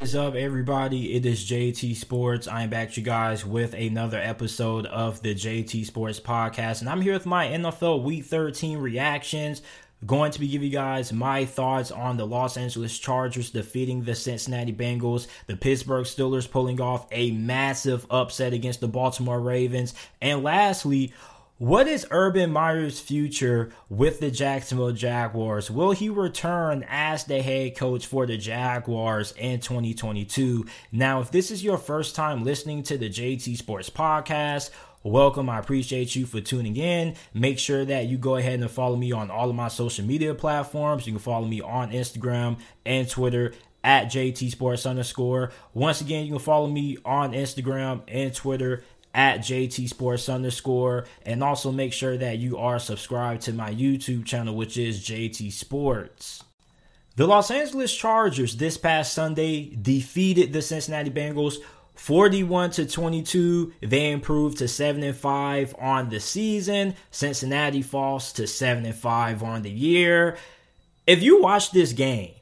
is up, everybody? It is JT Sports. I am back to you guys with another episode of the JT Sports Podcast, and I'm here with my NFL Week 13 reactions. Going to be giving you guys my thoughts on the Los Angeles Chargers defeating the Cincinnati Bengals, the Pittsburgh Steelers pulling off a massive upset against the Baltimore Ravens, and lastly, what is Urban Meyer's future with the Jacksonville Jaguars? Will he return as the head coach for the Jaguars in 2022? Now, if this is your first time listening to the JT Sports Podcast, welcome. I appreciate you for tuning in. Make sure that you go ahead and follow me on all of my social media platforms. You can follow me on Instagram and Twitter at JT Sports underscore. Once again, you can follow me on Instagram and Twitter at JT Sports underscore. And also make sure that you are subscribed to my YouTube channel, which is JT Sports. The Los Angeles Chargers this past Sunday defeated the Cincinnati Bengals 41 to 22. They improved to 7 and 5 on the season. Cincinnati falls to 7 and 5 on the year. If you watch this game,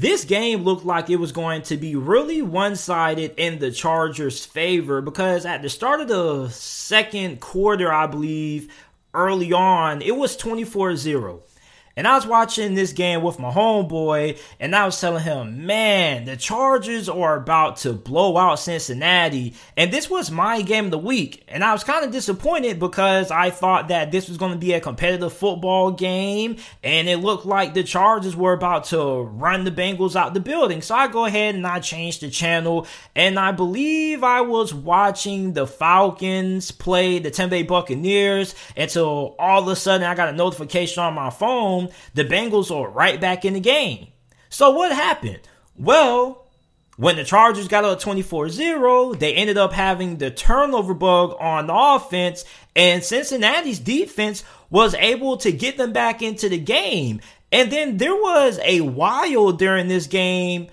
this game looked like it was going to be really one sided in the Chargers' favor because at the start of the second quarter, I believe, early on, it was 24 0. And I was watching this game with my homeboy, and I was telling him, man, the Chargers are about to blow out Cincinnati. And this was my game of the week. And I was kind of disappointed because I thought that this was going to be a competitive football game. And it looked like the Chargers were about to run the Bengals out the building. So I go ahead and I change the channel. And I believe I was watching the Falcons play the Tampa Bay Buccaneers until all of a sudden I got a notification on my phone the Bengals are right back in the game. So what happened? Well, when the Chargers got up 24 0, they ended up having the turnover bug on the offense, and Cincinnati's defense was able to get them back into the game. And then there was a while during this game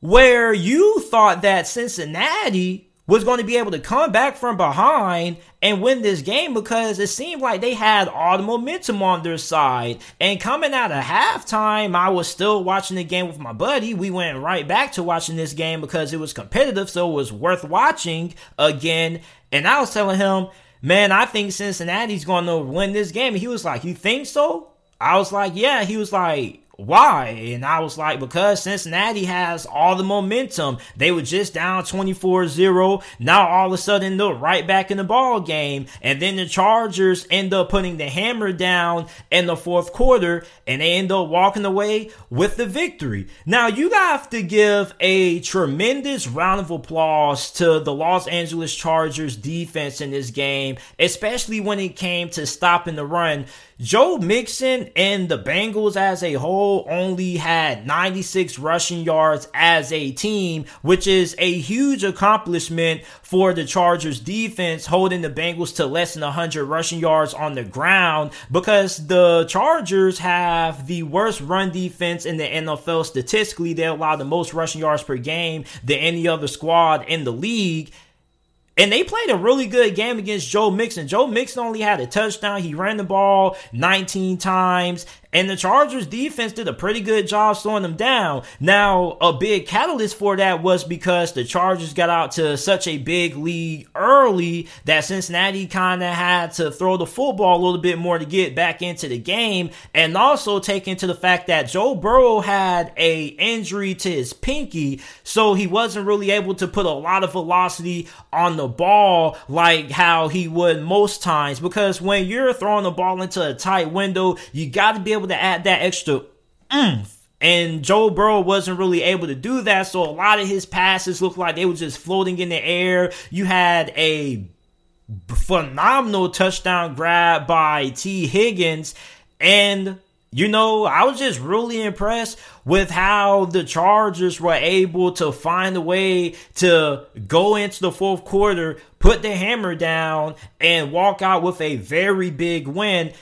where you thought that Cincinnati was going to be able to come back from behind and win this game because it seemed like they had all the momentum on their side. And coming out of halftime, I was still watching the game with my buddy. We went right back to watching this game because it was competitive, so it was worth watching again. And I was telling him, man, I think Cincinnati's going to win this game. And he was like, you think so? I was like, yeah. He was like, why? And I was like, because Cincinnati has all the momentum. They were just down 24-0. Now all of a sudden they're right back in the ball game. And then the Chargers end up putting the hammer down in the fourth quarter and they end up walking away with the victory. Now you have to give a tremendous round of applause to the Los Angeles Chargers defense in this game, especially when it came to stopping the run. Joe Mixon and the Bengals as a whole only had 96 rushing yards as a team, which is a huge accomplishment for the Chargers defense, holding the Bengals to less than 100 rushing yards on the ground because the Chargers have the worst run defense in the NFL statistically. They allow the most rushing yards per game than any other squad in the league. And they played a really good game against Joe Mixon. Joe Mixon only had a touchdown. He ran the ball 19 times. And the Chargers defense did a pretty good job slowing them down. Now, a big catalyst for that was because the Chargers got out to such a big lead early that Cincinnati kind of had to throw the football a little bit more to get back into the game. And also take into the fact that Joe Burrow had a injury to his pinky, so he wasn't really able to put a lot of velocity on the ball like how he would most times. Because when you're throwing the ball into a tight window, you got to be able able to add that extra oomph. And Joe Burrow wasn't really able to do that. So a lot of his passes looked like they were just floating in the air. You had a phenomenal touchdown grab by Tee Higgins. And, you know, I was just really impressed with how the Chargers were able to find a way to go into the fourth quarter, put the hammer down, and walk out with a very big win.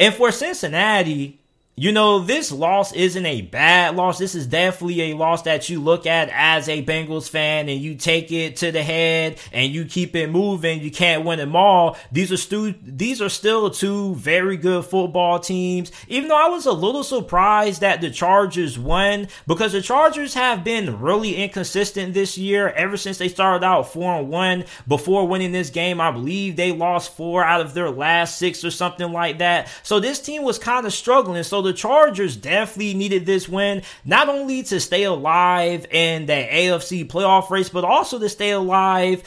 And for Cincinnati, you know, this loss isn't a bad loss. This is definitely a loss that you look at as a Bengals fan and you take it to the head and you keep it moving. You can't win them all. These are stu- these are still two very good football teams. Even though I was a little surprised that the Chargers won because the Chargers have been really inconsistent this year ever since they started out 4 and 1 before winning this game. I believe they lost 4 out of their last 6 or something like that. So this team was kind of struggling. So the Chargers definitely needed this win, not only to stay alive in the AFC playoff race, but also to stay alive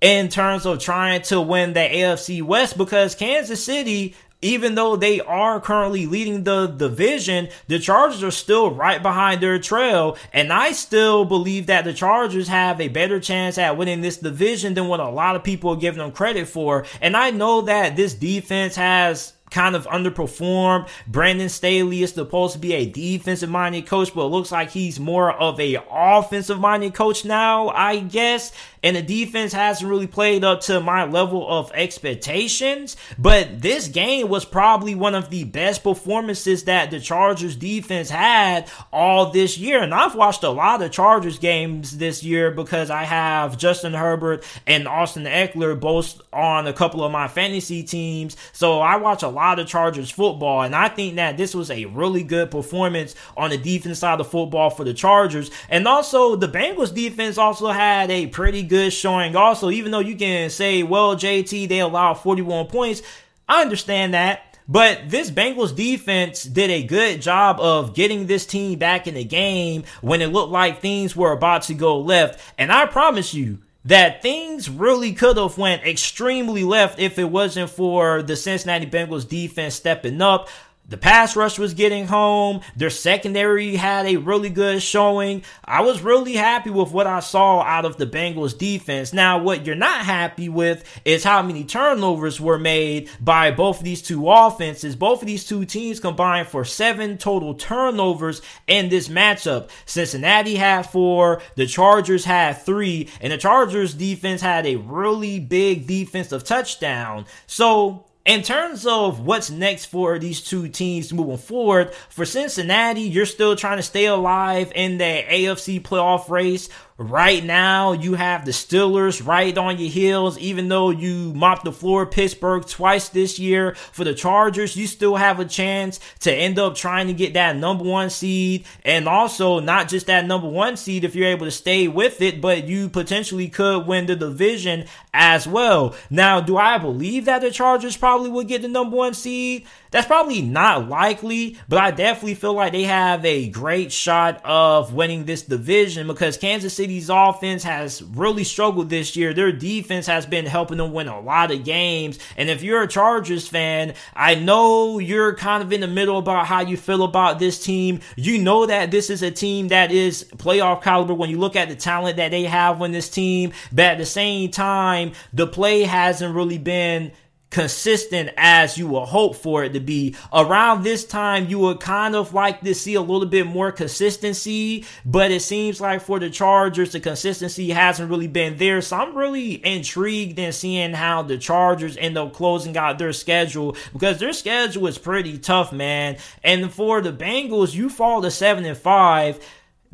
in terms of trying to win the AFC West because Kansas City even though they are currently leading the division, the Chargers are still right behind their trail. And I still believe that the Chargers have a better chance at winning this division than what a lot of people are giving them credit for. And I know that this defense has kind of underperformed. Brandon Staley is supposed to be a defensive minded coach, but looks like he's more of a offensive minded coach now, I guess and the defense hasn't really played up to my level of expectations. But this game was probably one of the best performances that the Chargers defense had all this year. And I've watched a lot of Chargers games this year because I have Justin Herbert and Austin Ekeler both on a couple of my fantasy teams. So I watch a lot of Chargers football, and I think that this was a really good performance on the defense side of football for the Chargers. And also, the Bengals defense also had a pretty good showing also, even though you can say, well, JT, they allowed 41 points. I understand that. But this Bengals defense did a good job of getting this team back in the game when it looked like things were about to go left. And I promise you, that things really could have went extremely left if it wasn't for the Cincinnati Bengals defense stepping up. The pass rush was getting home. Their secondary had a really good showing. I was really happy with what I saw out of the Bengals defense. Now, what you're not happy with is how many turnovers were made by both of these two offenses. Both of these two teams combined for seven total turnovers in this matchup. Cincinnati had four, the Chargers had three, and the Chargers defense had a really big defensive touchdown. So, in terms of what's next for these two teams moving forward, for Cincinnati, you're still trying to stay alive in the AFC playoff race. Right now, you have the Steelers right on your heels, even though you mopped the floor Pittsburgh twice this year. For the Chargers, you still have a chance to end up trying to get that number one seed, and also not just that number one seed if you're able to stay with it, but you potentially could win the division as well. Now, do I believe that the Chargers probably would get the number one seed? That's probably not likely, but I definitely feel like they have a great shot of winning this division because Kansas City's offense has really struggled this year. Their defense has been helping them win a lot of games. And if you're a Chargers fan, I know you're kind of in the middle about how you feel about this team. You know that this is a team that is playoff caliber when you look at the talent that they have on this team, but at the same time, the play hasn't really been consistent as you would hope for it to be. Around this time, you would kind of like to see a little bit more consistency, but it seems like for the Chargers, the consistency hasn't really been there. So I'm really intrigued in seeing how the Chargers end up closing out their schedule because their schedule is pretty tough, man. And for the Bengals, you fall to seven and five.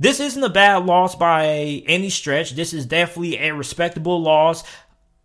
This isn't a bad loss by any stretch. This is definitely a respectable loss.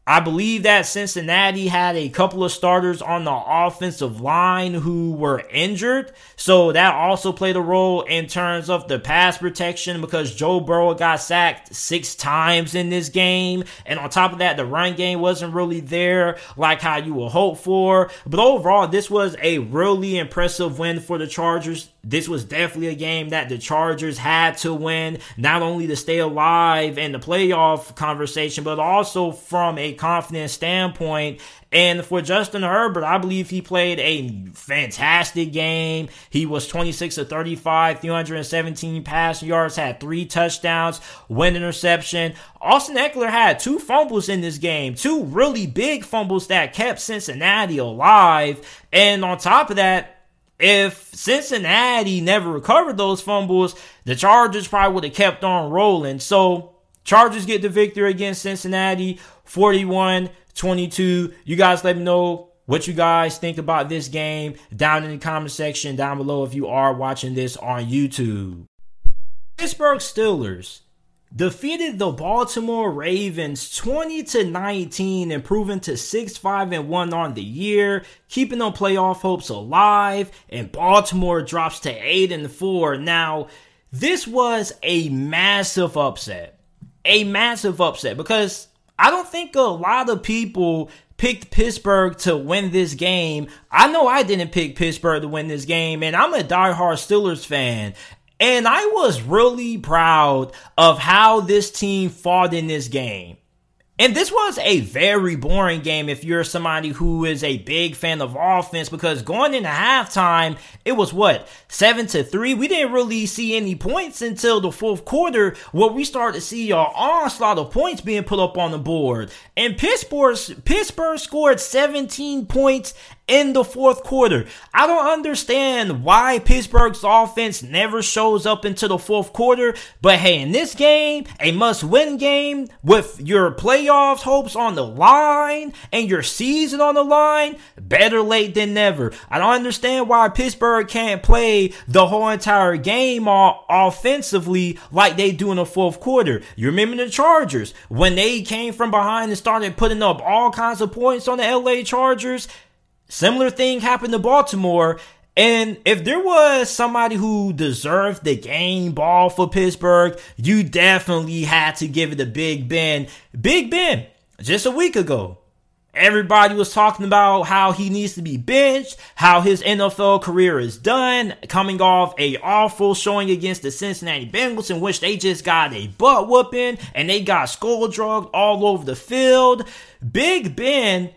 I believe that Cincinnati had a couple of starters on the offensive line who were injured. So that also played a role in terms of the pass protection because Joe Burrow got sacked six times in this game. And on top of that, the run game wasn't really there like how you would hope for. But overall, this was a really impressive win for the Chargers this was definitely a game that the Chargers had to win, not only to stay alive in the playoff conversation, but also from a confidence standpoint. And for Justin Herbert, I believe he played a fantastic game. He was 26 to 35, 317 passing yards, had three touchdowns, one interception. Austin Ekeler had two fumbles in this game, two really big fumbles that kept Cincinnati alive. And on top of that, if Cincinnati never recovered those fumbles, the Chargers probably would have kept on rolling. So, Chargers get the victory against Cincinnati 41 22. You guys let me know what you guys think about this game down in the comment section down below if you are watching this on YouTube. Pittsburgh Steelers defeated the Baltimore Ravens 20 to 19 improving to 6-5 and 1 on the year, keeping their playoff hopes alive, and Baltimore drops to 8 and 4. Now, this was a massive upset. A massive upset because I don't think a lot of people picked Pittsburgh to win this game. I know I didn't pick Pittsburgh to win this game, and I'm a diehard Steelers fan. And I was really proud of how this team fought in this game. And this was a very boring game if you're somebody who is a big fan of offense because going into halftime, it was what, seven to three? We didn't really see any points until the fourth quarter where we started to see an onslaught of points being put up on the board. And Pittsburgh, Pittsburgh scored 17 points in the fourth quarter. I don't understand why Pittsburgh's offense never shows up into the fourth quarter, but hey, in this game, a must win game with your playoffs hopes on the line and your season on the line, better late than never. I don't understand why Pittsburgh can't play the whole entire game all offensively like they do in the fourth quarter. You remember the Chargers when they came from behind and started putting up all kinds of points on the LA Chargers? Similar thing happened to Baltimore. And if there was somebody who deserved the game ball for Pittsburgh, you definitely had to give it to Big Ben. Big Ben, just a week ago, everybody was talking about how he needs to be benched, how his NFL career is done, coming off a awful showing against the Cincinnati Bengals in which they just got a butt whooping and they got skull drugged all over the field. Big Ben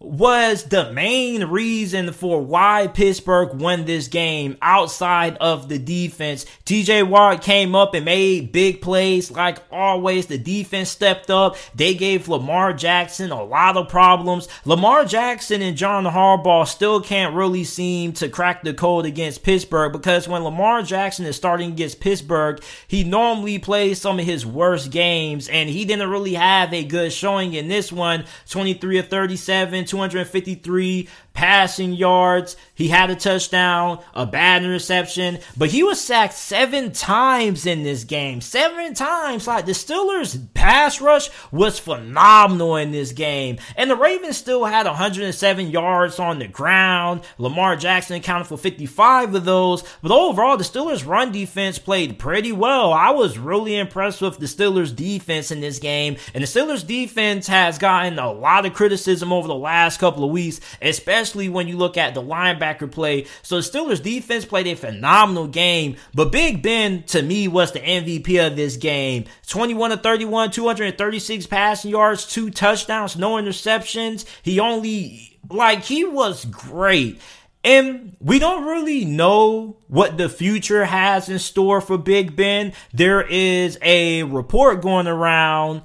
was the main reason for why Pittsburgh won this game outside of the defense. TJ Watt came up and made big plays like always. The defense stepped up. They gave Lamar Jackson a lot of problems. Lamar Jackson and John Harbaugh still can't really seem to crack the code against Pittsburgh because when Lamar Jackson is starting against Pittsburgh, he normally plays some of his worst games and he didn't really have a good showing in this one. 23 of 37 253 passing yards. He had a touchdown, a bad interception, but he was sacked seven times in this game. Seven times. Like the Steelers' pass rush was phenomenal in this game. And the Ravens still had 107 yards on the ground. Lamar Jackson accounted for 55 of those. But overall, the Steelers' run defense played pretty well. I was really impressed with the Steelers' defense in this game. And the Steelers' defense has gotten a lot of criticism over the last couple of weeks, especially especially when you look at the linebacker play. So the Steelers defense played a phenomenal game, but Big Ben to me was the MVP of this game. 21 to 31, 236 passing yards, two touchdowns, no interceptions. He only like he was great. And we don't really know what the future has in store for Big Ben. There is a report going around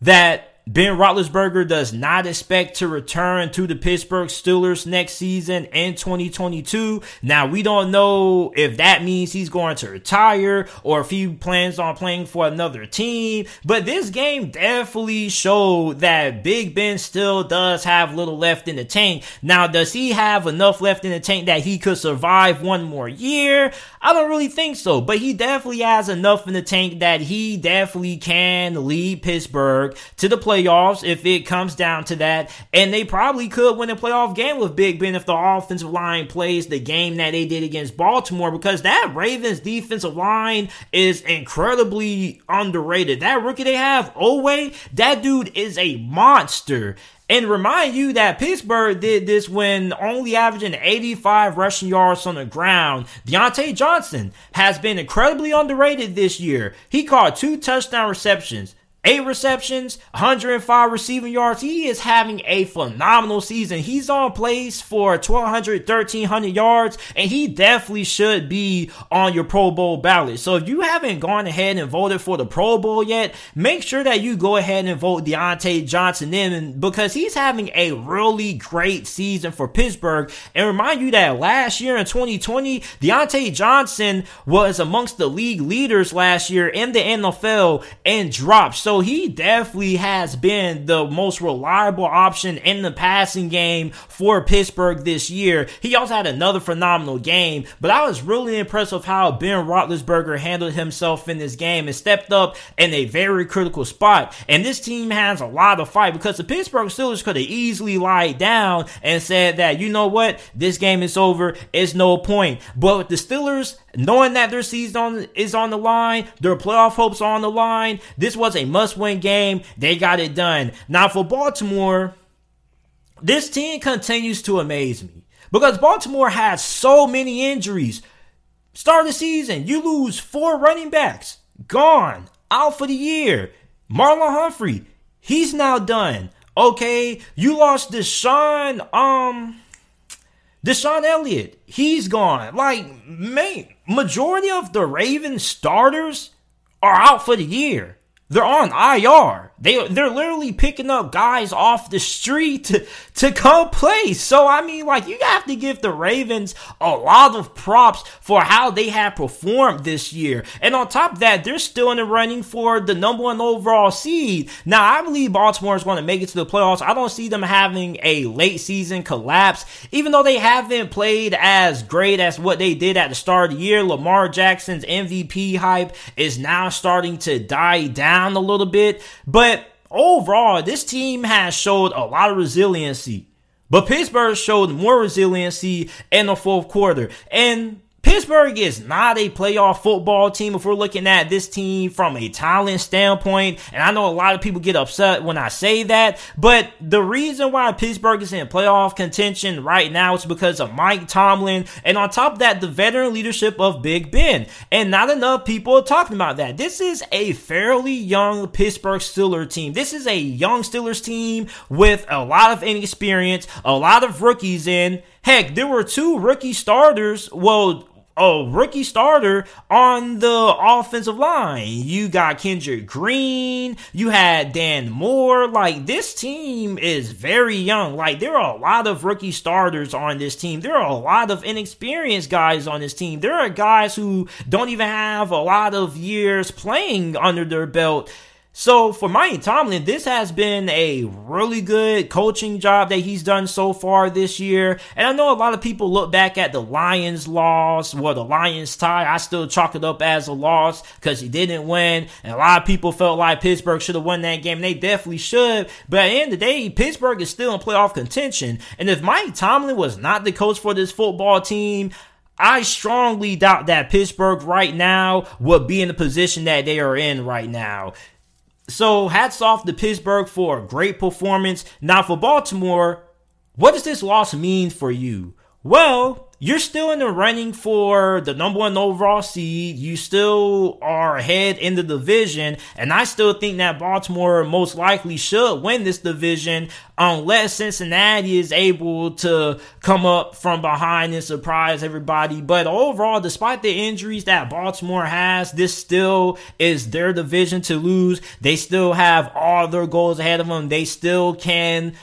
that Ben Roethlisberger does not expect to return to the Pittsburgh Steelers next season in 2022. Now, we don't know if that means he's going to retire or if he plans on playing for another team, but this game definitely showed that Big Ben still does have little left in the tank. Now, does he have enough left in the tank that he could survive one more year? I don't really think so, but he definitely has enough in the tank that he definitely can lead Pittsburgh to the playoffs if it comes down to that. And they probably could win a playoff game with Big Ben if the offensive line plays the game that they did against Baltimore because that Ravens defensive line is incredibly underrated. That rookie they have, Oweh, that dude is a monster. And remind you that Pittsburgh did this when only averaging 85 rushing yards on the ground. Diontae Johnson has been incredibly underrated this year. He caught two touchdown receptions eight receptions, 105 receiving yards. He is having a phenomenal season. He's on place for 1,200, 1,300 yards, and he definitely should be on your Pro Bowl ballot. So if you haven't gone ahead and voted for the Pro Bowl yet, make sure that you go ahead and vote Diontae Johnson in because he's having a really great season for Pittsburgh. And remind you that last year in 2020, Diontae Johnson was amongst the league leaders last year in the NFL and dropped. So So he definitely has been the most reliable option in the passing game for Pittsburgh this year. He also had another phenomenal game, but I was really impressed with how Ben Roethlisberger handled himself in this game and stepped up in a very critical spot. And this team has a lot of fight because the Pittsburgh Steelers could have easily lied down and said that, you know what, this game is over. It's no point. But the Steelers, knowing that their season is on the line, their playoff hopes are on the line, this was a must win game. They got it done. Now for Baltimore, this team continues to amaze me because Baltimore has so many injuries. Start of the season, you lose four running backs, gone, out for the year. Marlon Humphrey, he's now done. Okay, you lost DeShon, um, DeShon Elliott, he's gone. Like, man, majority of the Ravens starters are out for the year. They're on IR. They they're literally picking up guys off the street to, to come play. So I mean, like you have to give the Ravens a lot of props for how they have performed this year. And on top of that, they're still in the running for the number one overall seed. Now I believe Baltimore is going to make it to the playoffs. I don't see them having a late season collapse, even though they haven't played as great as what they did at the start of the year. Lamar Jackson's MVP hype is now starting to die down a little bit, but overall, this team has showed a lot of resiliency. But Pittsburgh showed more resiliency in the fourth quarter. And Pittsburgh is not a playoff football team if we're looking at this team from a talent standpoint. And I know a lot of people get upset when I say that, but the reason why Pittsburgh is in playoff contention right now is because of Mike Tomlin. And on top of that, the veteran leadership of Big Ben. And not enough people are talking about that. This is a fairly young Pittsburgh Steelers team. This is a young Steelers team with a lot of inexperience, a lot of rookies in. Heck, there were two rookie starters. Well, a rookie starter on the offensive line. You got Kendrick Green, you had Dan Moore. Like this team is very young. Like there are a lot of rookie starters on this team. There are a lot of inexperienced guys on this team. There are guys who don't even have a lot of years playing under their belt so for Mike Tomlin, this has been a really good coaching job that he's done so far this year. And I know a lot of people look back at the Lions loss, well, the Lions tie. I still chalk it up as a loss because he didn't win. And a lot of people felt like Pittsburgh should have won that game. And they definitely should. But at the end of the day, Pittsburgh is still in playoff contention. And if Mike Tomlin was not the coach for this football team, I strongly doubt that Pittsburgh right now would be in the position that they are in right now. So hats off to Pittsburgh for a great performance. Now for Baltimore, what does this loss mean for you? Well, you're still in the running for the number one overall seed. You still are ahead in the division. And I still think that Baltimore most likely should win this division unless Cincinnati is able to come up from behind and surprise everybody. But overall, despite the injuries that Baltimore has, this still is their division to lose. They still have all their goals ahead of them. They still can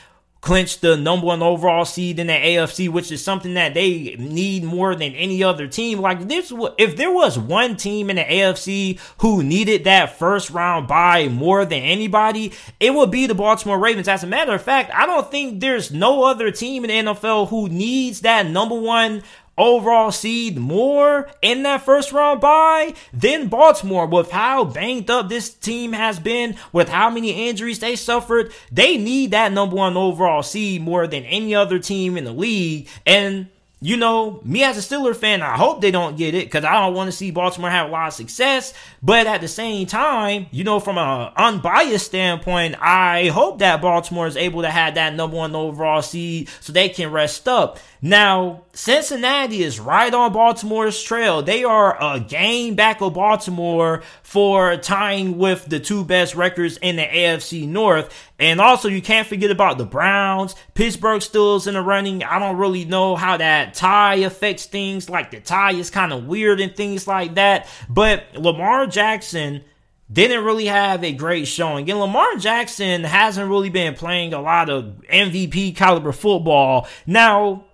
clinch the number one overall seed in the AFC, which is something that they need more than any other team. Like this, if there was one team in the AFC who needed that first round bye more than anybody, it would be the Baltimore Ravens. As a matter of fact, I don't think there's no other team in the NFL who needs that number one overall seed more in that first round bye than Baltimore with how banged up this team has been, with how many injuries they suffered. They need that number one overall seed more than any other team in the league. And you know, me as a Steeler fan, I hope they don't get it because I don't want to see Baltimore have a lot of success. But at the same time, you know, from an unbiased standpoint, I hope that Baltimore is able to have that number one overall seed so they can rest up. Now, Cincinnati is right on Baltimore's trail. They are a game back of Baltimore for tying with the two best records in the AFC North. And also, you can't forget about the Browns. Pittsburgh still is in the running. I don't really know how that tie affects things. Like the tie is kind of weird and things like that. But Lamar Jackson didn't really have a great showing. And Lamar Jackson hasn't really been playing a lot of MVP caliber football. Now,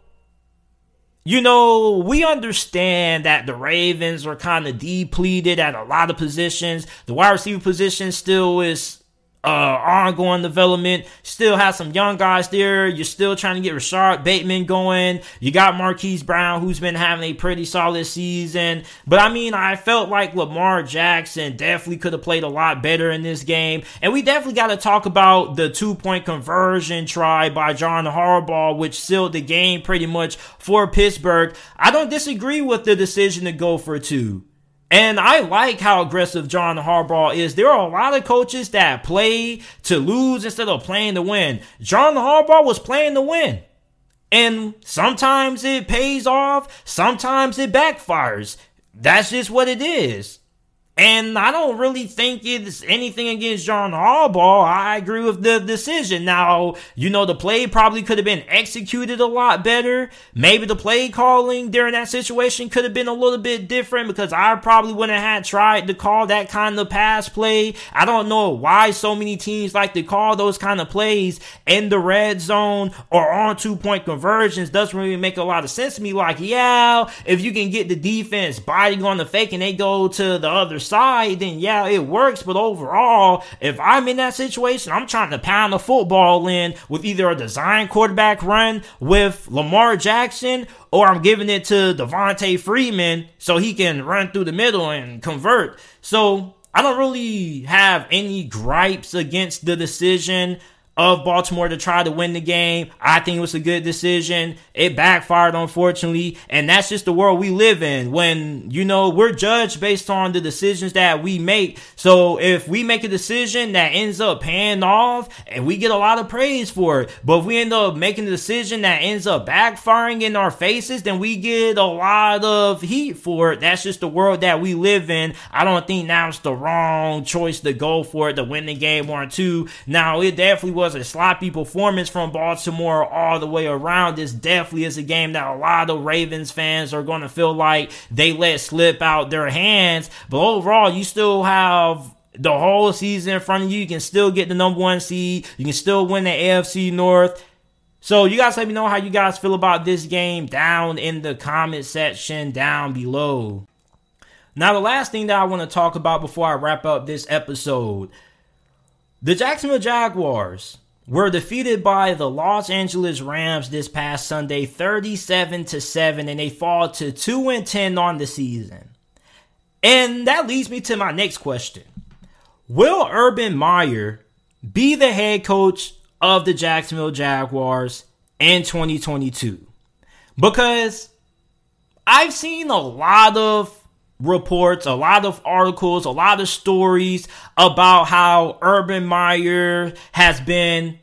you know, we understand that the Ravens are kind of depleted at a lot of positions. The wide receiver position still is uh, ongoing development. Still have some young guys there. You're still trying to get Rashod Bateman going. You got Marquise Brown, who's been having a pretty solid season. But I mean, I felt like Lamar Jackson definitely could have played a lot better in this game. And we definitely got to talk about the two point conversion try by John Harbaugh, which sealed the game pretty much for Pittsburgh. I don't disagree with the decision to go for two. And I like how aggressive John Harbaugh is. There are a lot of coaches that play to lose instead of playing to win. John Harbaugh was playing to win. And sometimes it pays off, sometimes it backfires. That's just what it is. And I don't really think it's anything against John Harbaugh. I agree with the decision. Now, you know, the play probably could have been executed a lot better. Maybe the play calling during that situation could have been a little bit different because I probably wouldn't have tried to call that kind of pass play. I don't know why so many teams like to call those kind of plays in the red zone or on two point conversions. Doesn't really make a lot of sense to me. Like, yeah, if you can get the defense biting on the fake and they go to the other side, then yeah, it works. But overall, if I'm in that situation, I'm trying to pound the football in with either a design quarterback run with Lamar Jackson or I'm giving it to Devonta Freeman so he can run through the middle and convert. So I don't really have any gripes against the decision of Baltimore to try to win the game. I think it was a good decision. It backfired, unfortunately. And that's just the world we live in when, you know, we're judged based on the decisions that we make. So if we make a decision that ends up paying off and we get a lot of praise for it, but if we end up making a decision that ends up backfiring in our faces, then we get a lot of heat for it. That's just the world that we live in. I don't think now it's the wrong choice to go for it to win the game one two. Now it definitely was was a sloppy performance from Baltimore all the way around. This definitely is a game that a lot of Ravens fans are going to feel like they let slip out their hands. But overall, you still have the whole season in front of you. You can still get the number one seed. You can still win the AFC North. So you guys let me know how you guys feel about this game down in the comment section down below. Now, the last thing that I want to talk about before I wrap up this episode the Jacksonville Jaguars were defeated by the Los Angeles Rams this past Sunday 37 to 7 and they fall to 2 and 10 on the season. And that leads me to my next question. Will Urban Meyer be the head coach of the Jacksonville Jaguars in 2022? Because I've seen a lot of reports, a lot of articles, a lot of stories about how Urban Meyer has been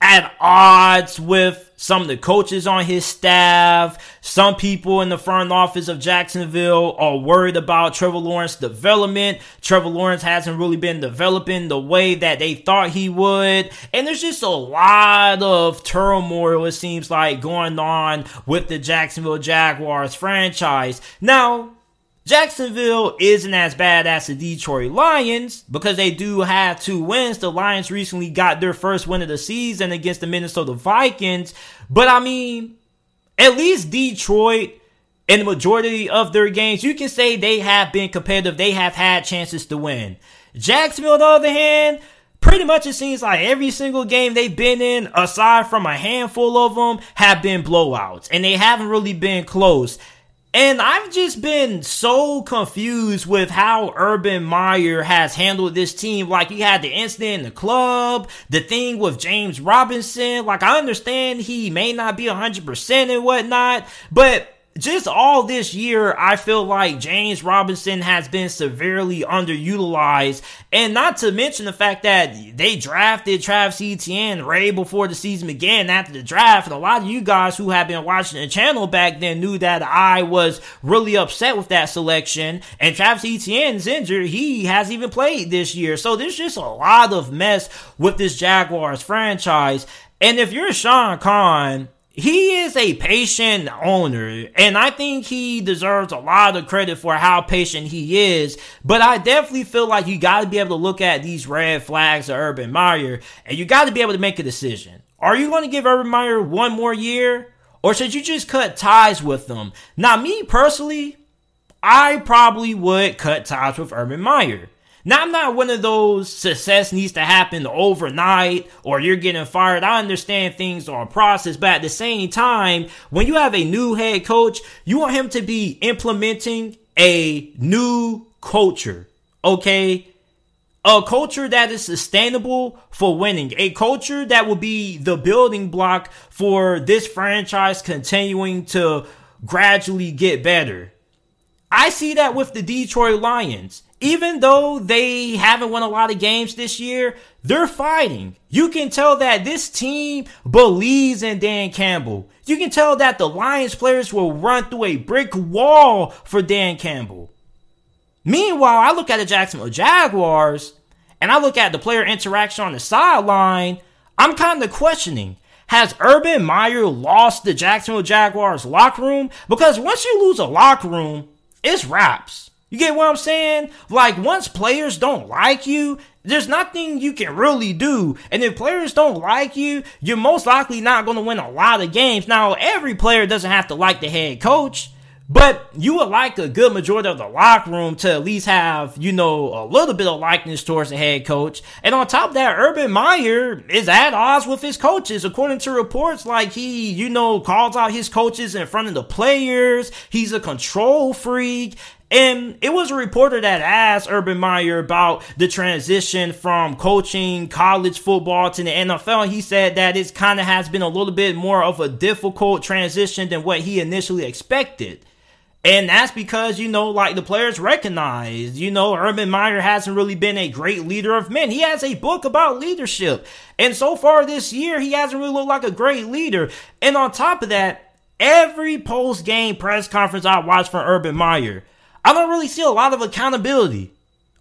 at odds with some of the coaches on his staff. Some people in the front office of Jacksonville are worried about Trevor Lawrence development. Trevor Lawrence hasn't really been developing the way that they thought he would. And there's just a lot of turmoil, it seems like, going on with the Jacksonville Jaguars franchise. Now, Jacksonville isn't as bad as the Detroit Lions because they do have two wins. The Lions recently got their first win of the season against the Minnesota Vikings. But I mean, at least Detroit in the majority of their games, you can say they have been competitive. They have had chances to win. Jacksonville, on the other hand, pretty much it seems like every single game they've been in, aside from a handful of them, have been blowouts. And they haven't really been close. And I've just been so confused with how Urban Meyer has handled this team. Like, he had the incident in the club, the thing with James Robinson. Like, I understand he may not be 100% and whatnot, but just all this year, I feel like James Robinson has been severely underutilized. And not to mention the fact that they drafted Travis Etienne right before the season began after the draft. And a lot of you guys who have been watching the channel back then knew that I was really upset with that selection. And Travis Etienne's injured. He hasn't even played this year. So there's just a lot of mess with this Jaguars franchise. And if you're Sean Khan, he is a patient owner, and I think he deserves a lot of credit for how patient he is. But I definitely feel like you got to be able to look at these red flags of Urban Meyer, and you got to be able to make a decision. Are you going to give Urban Meyer one more year, or should you just cut ties with them? Now, me personally, I probably would cut ties with Urban Meyer. Now, I'm not one of those success needs to happen overnight or you're getting fired. I understand things are a process, but at the same time, when you have a new head coach, you want him to be implementing a new culture. Okay. A culture that is sustainable for winning. A culture that will be the building block for this franchise continuing to gradually get better. I see that with the Detroit Lions even though they haven't won a lot of games this year, they're fighting. You can tell that this team believes in Dan Campbell. You can tell that the Lions players will run through a brick wall for Dan Campbell. Meanwhile, I look at the Jacksonville Jaguars and I look at the player interaction on the sideline. I'm kind of questioning has Urban Meyer lost the Jacksonville Jaguars locker room? Because once you lose a locker room, it's wraps. You get what I'm saying? Like, once players don't like you, there's nothing you can really do. And if players don't like you, you're most likely not going to win a lot of games. Now, every player doesn't have to like the head coach, but you would like a good majority of the locker room to at least have, you know, a little bit of likeness towards the head coach. And on top of that, Urban Meyer is at odds with his coaches. According to reports, like he, you know, calls out his coaches in front of the players. He's a control freak. And it was a reporter that asked Urban Meyer about the transition from coaching college football to the NFL. He said that it kind of has been a little bit more of a difficult transition than what he initially expected. And that's because, you know, like the players recognize, you know, Urban Meyer hasn't really been a great leader of men. He has a book about leadership. And so far this year, he hasn't really looked like a great leader. And on top of that, every post game press conference I watch from Urban Meyer, I don't really see a lot of accountability.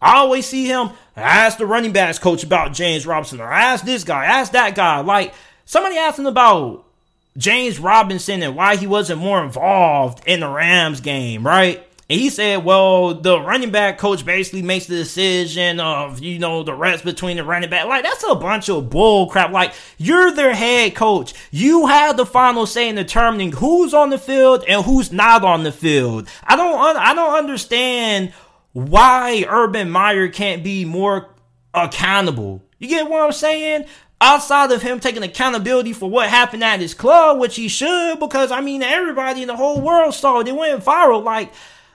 I always see him ask the running backs coach about James Robinson or ask this guy, ask that guy. Like somebody asked him about James Robinson and why he wasn't more involved in the Rams game, right? And he said, well, the running back coach basically makes the decision of, you know, the reps between the running back. Like, that's a bunch of bull crap. Like, you're their head coach. You have the final say in determining who's on the field and who's not on the field. I don't, I don't understand why Urban Meyer can't be more accountable. You get what I'm saying? Outside of him taking accountability for what happened at his club, which he should, because I mean, everybody in the whole world saw it. It went viral. Like,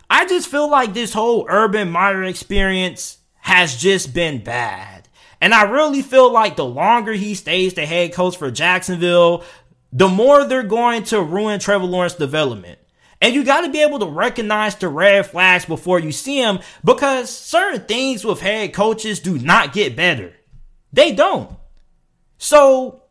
I just feel like this whole Urban Meyer experience has just been bad. And I really feel like the longer he stays the head coach for Jacksonville, the more they're going to ruin Trevor Lawrence's development. And you got to be able to recognize the red flags before you see them because certain things with head coaches do not get better. They don't. So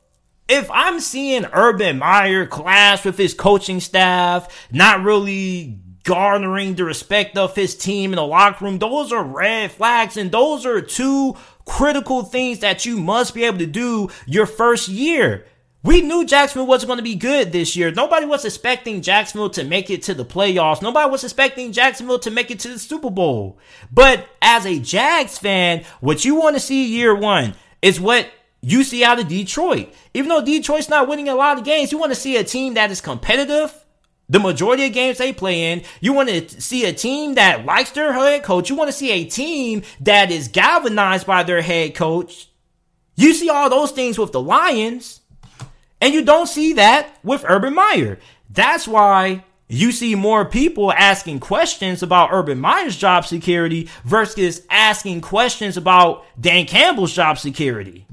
if I'm seeing Urban Meyer clash with his coaching staff, not really garnering the respect of his team in the locker room. Those are red flags, and those are two critical things that you must be able to do your first year. We knew Jacksonville wasn't going to be good this year. Nobody was expecting Jacksonville to make it to the playoffs. Nobody was expecting Jacksonville to make it to the Super Bowl. But as a Jags fan, what you want to see year one is what you see out of Detroit. Even though Detroit's not winning a lot of games, you want to see a team that is competitive, the majority of games they play in, you want to see a team that likes their head coach. You want to see a team that is galvanized by their head coach. You see all those things with the Lions, and you don't see that with Urban Meyer. That's why you see more people asking questions about Urban Meyer's job security versus asking questions about Dan Campbell's job security.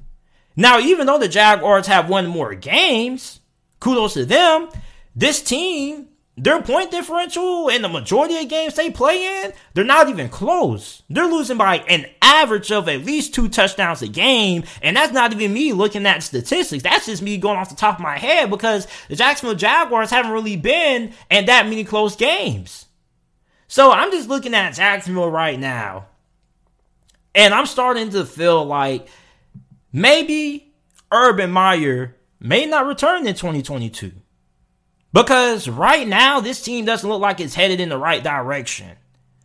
Now, even though the Jaguars have won more games, kudos to them, this team, their point differential in the majority of games they play in, they're not even close. They're losing by an average of at least two touchdowns a game. And that's not even me looking at statistics. That's just me going off the top of my head because the Jacksonville Jaguars haven't really been in that many close games. So I'm just looking at Jacksonville right now. And I'm starting to feel like maybe Urban Meyer may not return in 2022. Because right now, this team doesn't look like it's headed in the right direction.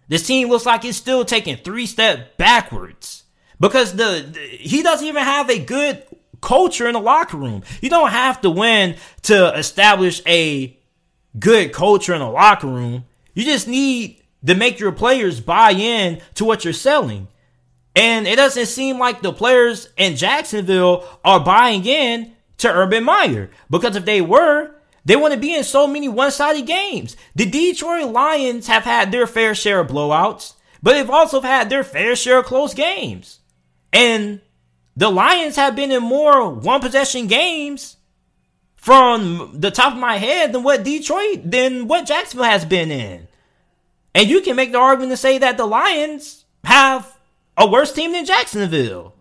This team looks like it's still taking three steps backwards. Because the, the he doesn't even have a good culture in the locker room. You don't have to win to establish a good culture in the locker room. You just need to make your players buy in to what you're selling. And it doesn't seem like the players in Jacksonville are buying in to Urban Meyer. Because if they were, they to be in so many one sided games. The Detroit Lions have had their fair share of blowouts, but they've also had their fair share of close games. And the Lions have been in more one possession games from the top of my head than what Detroit, than what Jacksonville has been in. And you can make the argument to say that the Lions have a worse team than Jacksonville.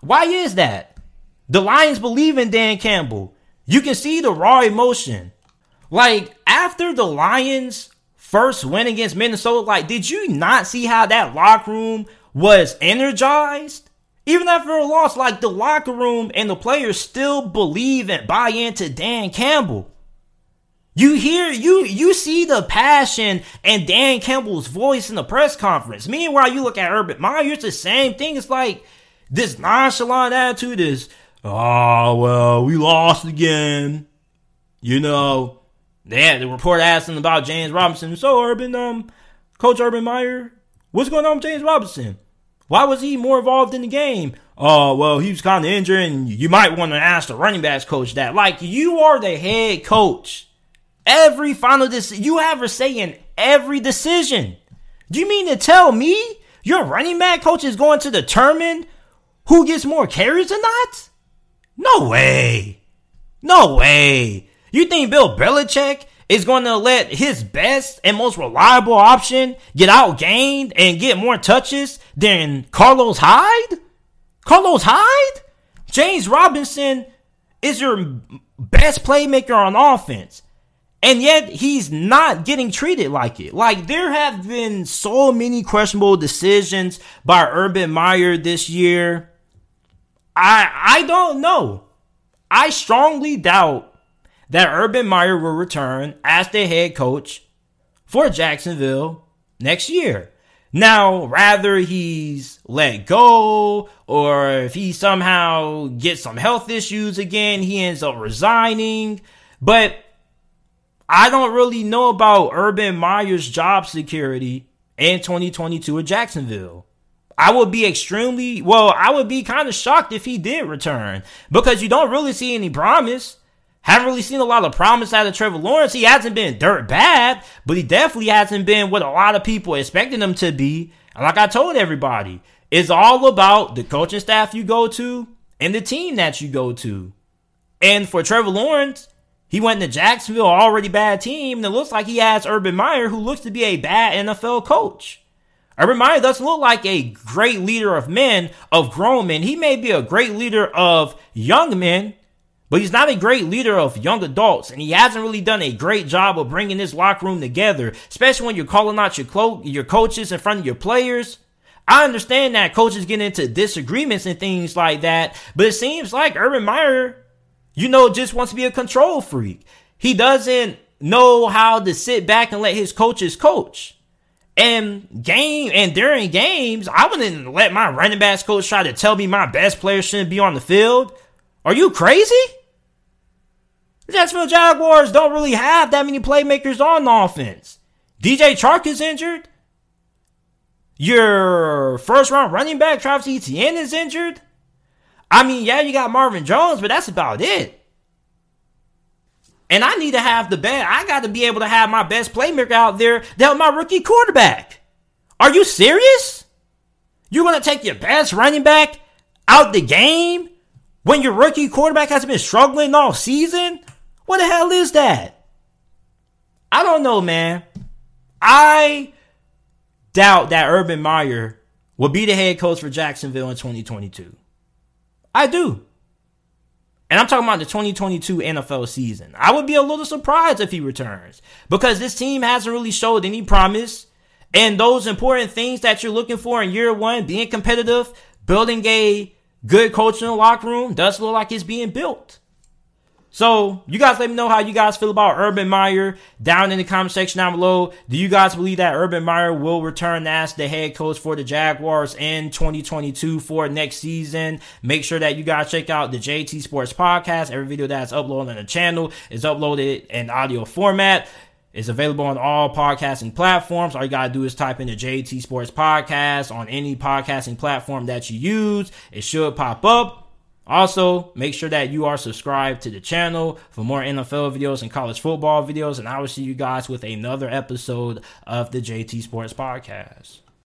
Why is that? The Lions believe in Dan Campbell. You can see the raw emotion. Like, after the Lions first win against Minnesota, like, did you not see how that locker room was energized? Even after a loss, like the locker room and the players still believe and buy into Dan Campbell. You hear you you see the passion and Dan Campbell's voice in the press conference. Meanwhile, you look at Urban Meyer, it's the same thing. It's like this nonchalant attitude is, oh well, we lost again. You know, they had the report asking about James Robinson. So Urban, um, Coach Urban Meyer, what's going on with James Robinson? Why was he more involved in the game? Oh, well, he was kind of injured, and you might want to ask the running backs coach that. Like, you are the head coach. Every final decision, you have a say in every decision. Do you mean to tell me your running back coach is going to determine who gets more carries or not? No way. No way. You think Bill Belichick is going to let his best and most reliable option get outgained and get more touches than Carlos Hyde? Carlos Hyde? James Robinson is your best playmaker on offense. And yet he's not getting treated like it. Like there have been so many questionable decisions by Urban Meyer this year. I I don't know. I strongly doubt that Urban Meyer will return as the head coach for Jacksonville next year. Now, rather he's let go or if he somehow gets some health issues again, he ends up resigning. But I don't really know about Urban Meyer's job security in 2022 at Jacksonville. I would be extremely, well, I would be kind of shocked if he did return because you don't really see any promise. Haven't really seen a lot of promise out of Trevor Lawrence. He hasn't been dirt bad, but he definitely hasn't been what a lot of people expected him to be. And like I told everybody, it's all about the coaching staff you go to and the team that you go to. And for Trevor Lawrence, he went to Jacksonville, already bad team, and it looks like he has Urban Meyer, who looks to be a bad NFL coach. Urban Meyer doesn't look like a great leader of men, of grown men. He may be a great leader of young men, but he's not a great leader of young adults, and he hasn't really done a great job of bringing this locker room together, especially when you're calling out your, clo- your coaches in front of your players. I understand that coaches get into disagreements and things like that, but it seems like Urban Meyer you know, just wants to be a control freak. He doesn't know how to sit back and let his coaches coach. And game and during games, I wouldn't let my running backs coach try to tell me my best player shouldn't be on the field. Are you crazy? The Jacksonville Jaguars don't really have that many playmakers on the offense. DJ Chark is injured. Your first round running back, Travis Etienne, is injured. I mean, yeah, you got Marvin Jones, but that's about it. And I need to have the best. I got to be able to have my best playmaker out there that my rookie quarterback. Are you serious? You're going to take your best running back out the game when your rookie quarterback has been struggling all season? What the hell is that? I don't know, man. I doubt that Urban Meyer will be the head coach for Jacksonville in 2022. I do. And I'm talking about the 2022 NFL season. I would be a little surprised if he returns because this team hasn't really showed any promise. And those important things that you're looking for in year one, being competitive, building a good coach in the locker room, does look like it's being built. So you guys let me know how you guys feel about Urban Meyer down in the comment section down below. Do you guys believe that Urban Meyer will return as the head coach for the Jaguars in 2022 for next season? Make sure that you guys check out the JT Sports Podcast. Every video that's uploaded on the channel is uploaded in audio format. It's available on all podcasting platforms. All you gotta do is type in the JT Sports Podcast on any podcasting platform that you use. It should pop up. Also, make sure that you are subscribed to the channel for more NFL videos and college football videos. And I will see you guys with another episode of the JT Sports Podcast.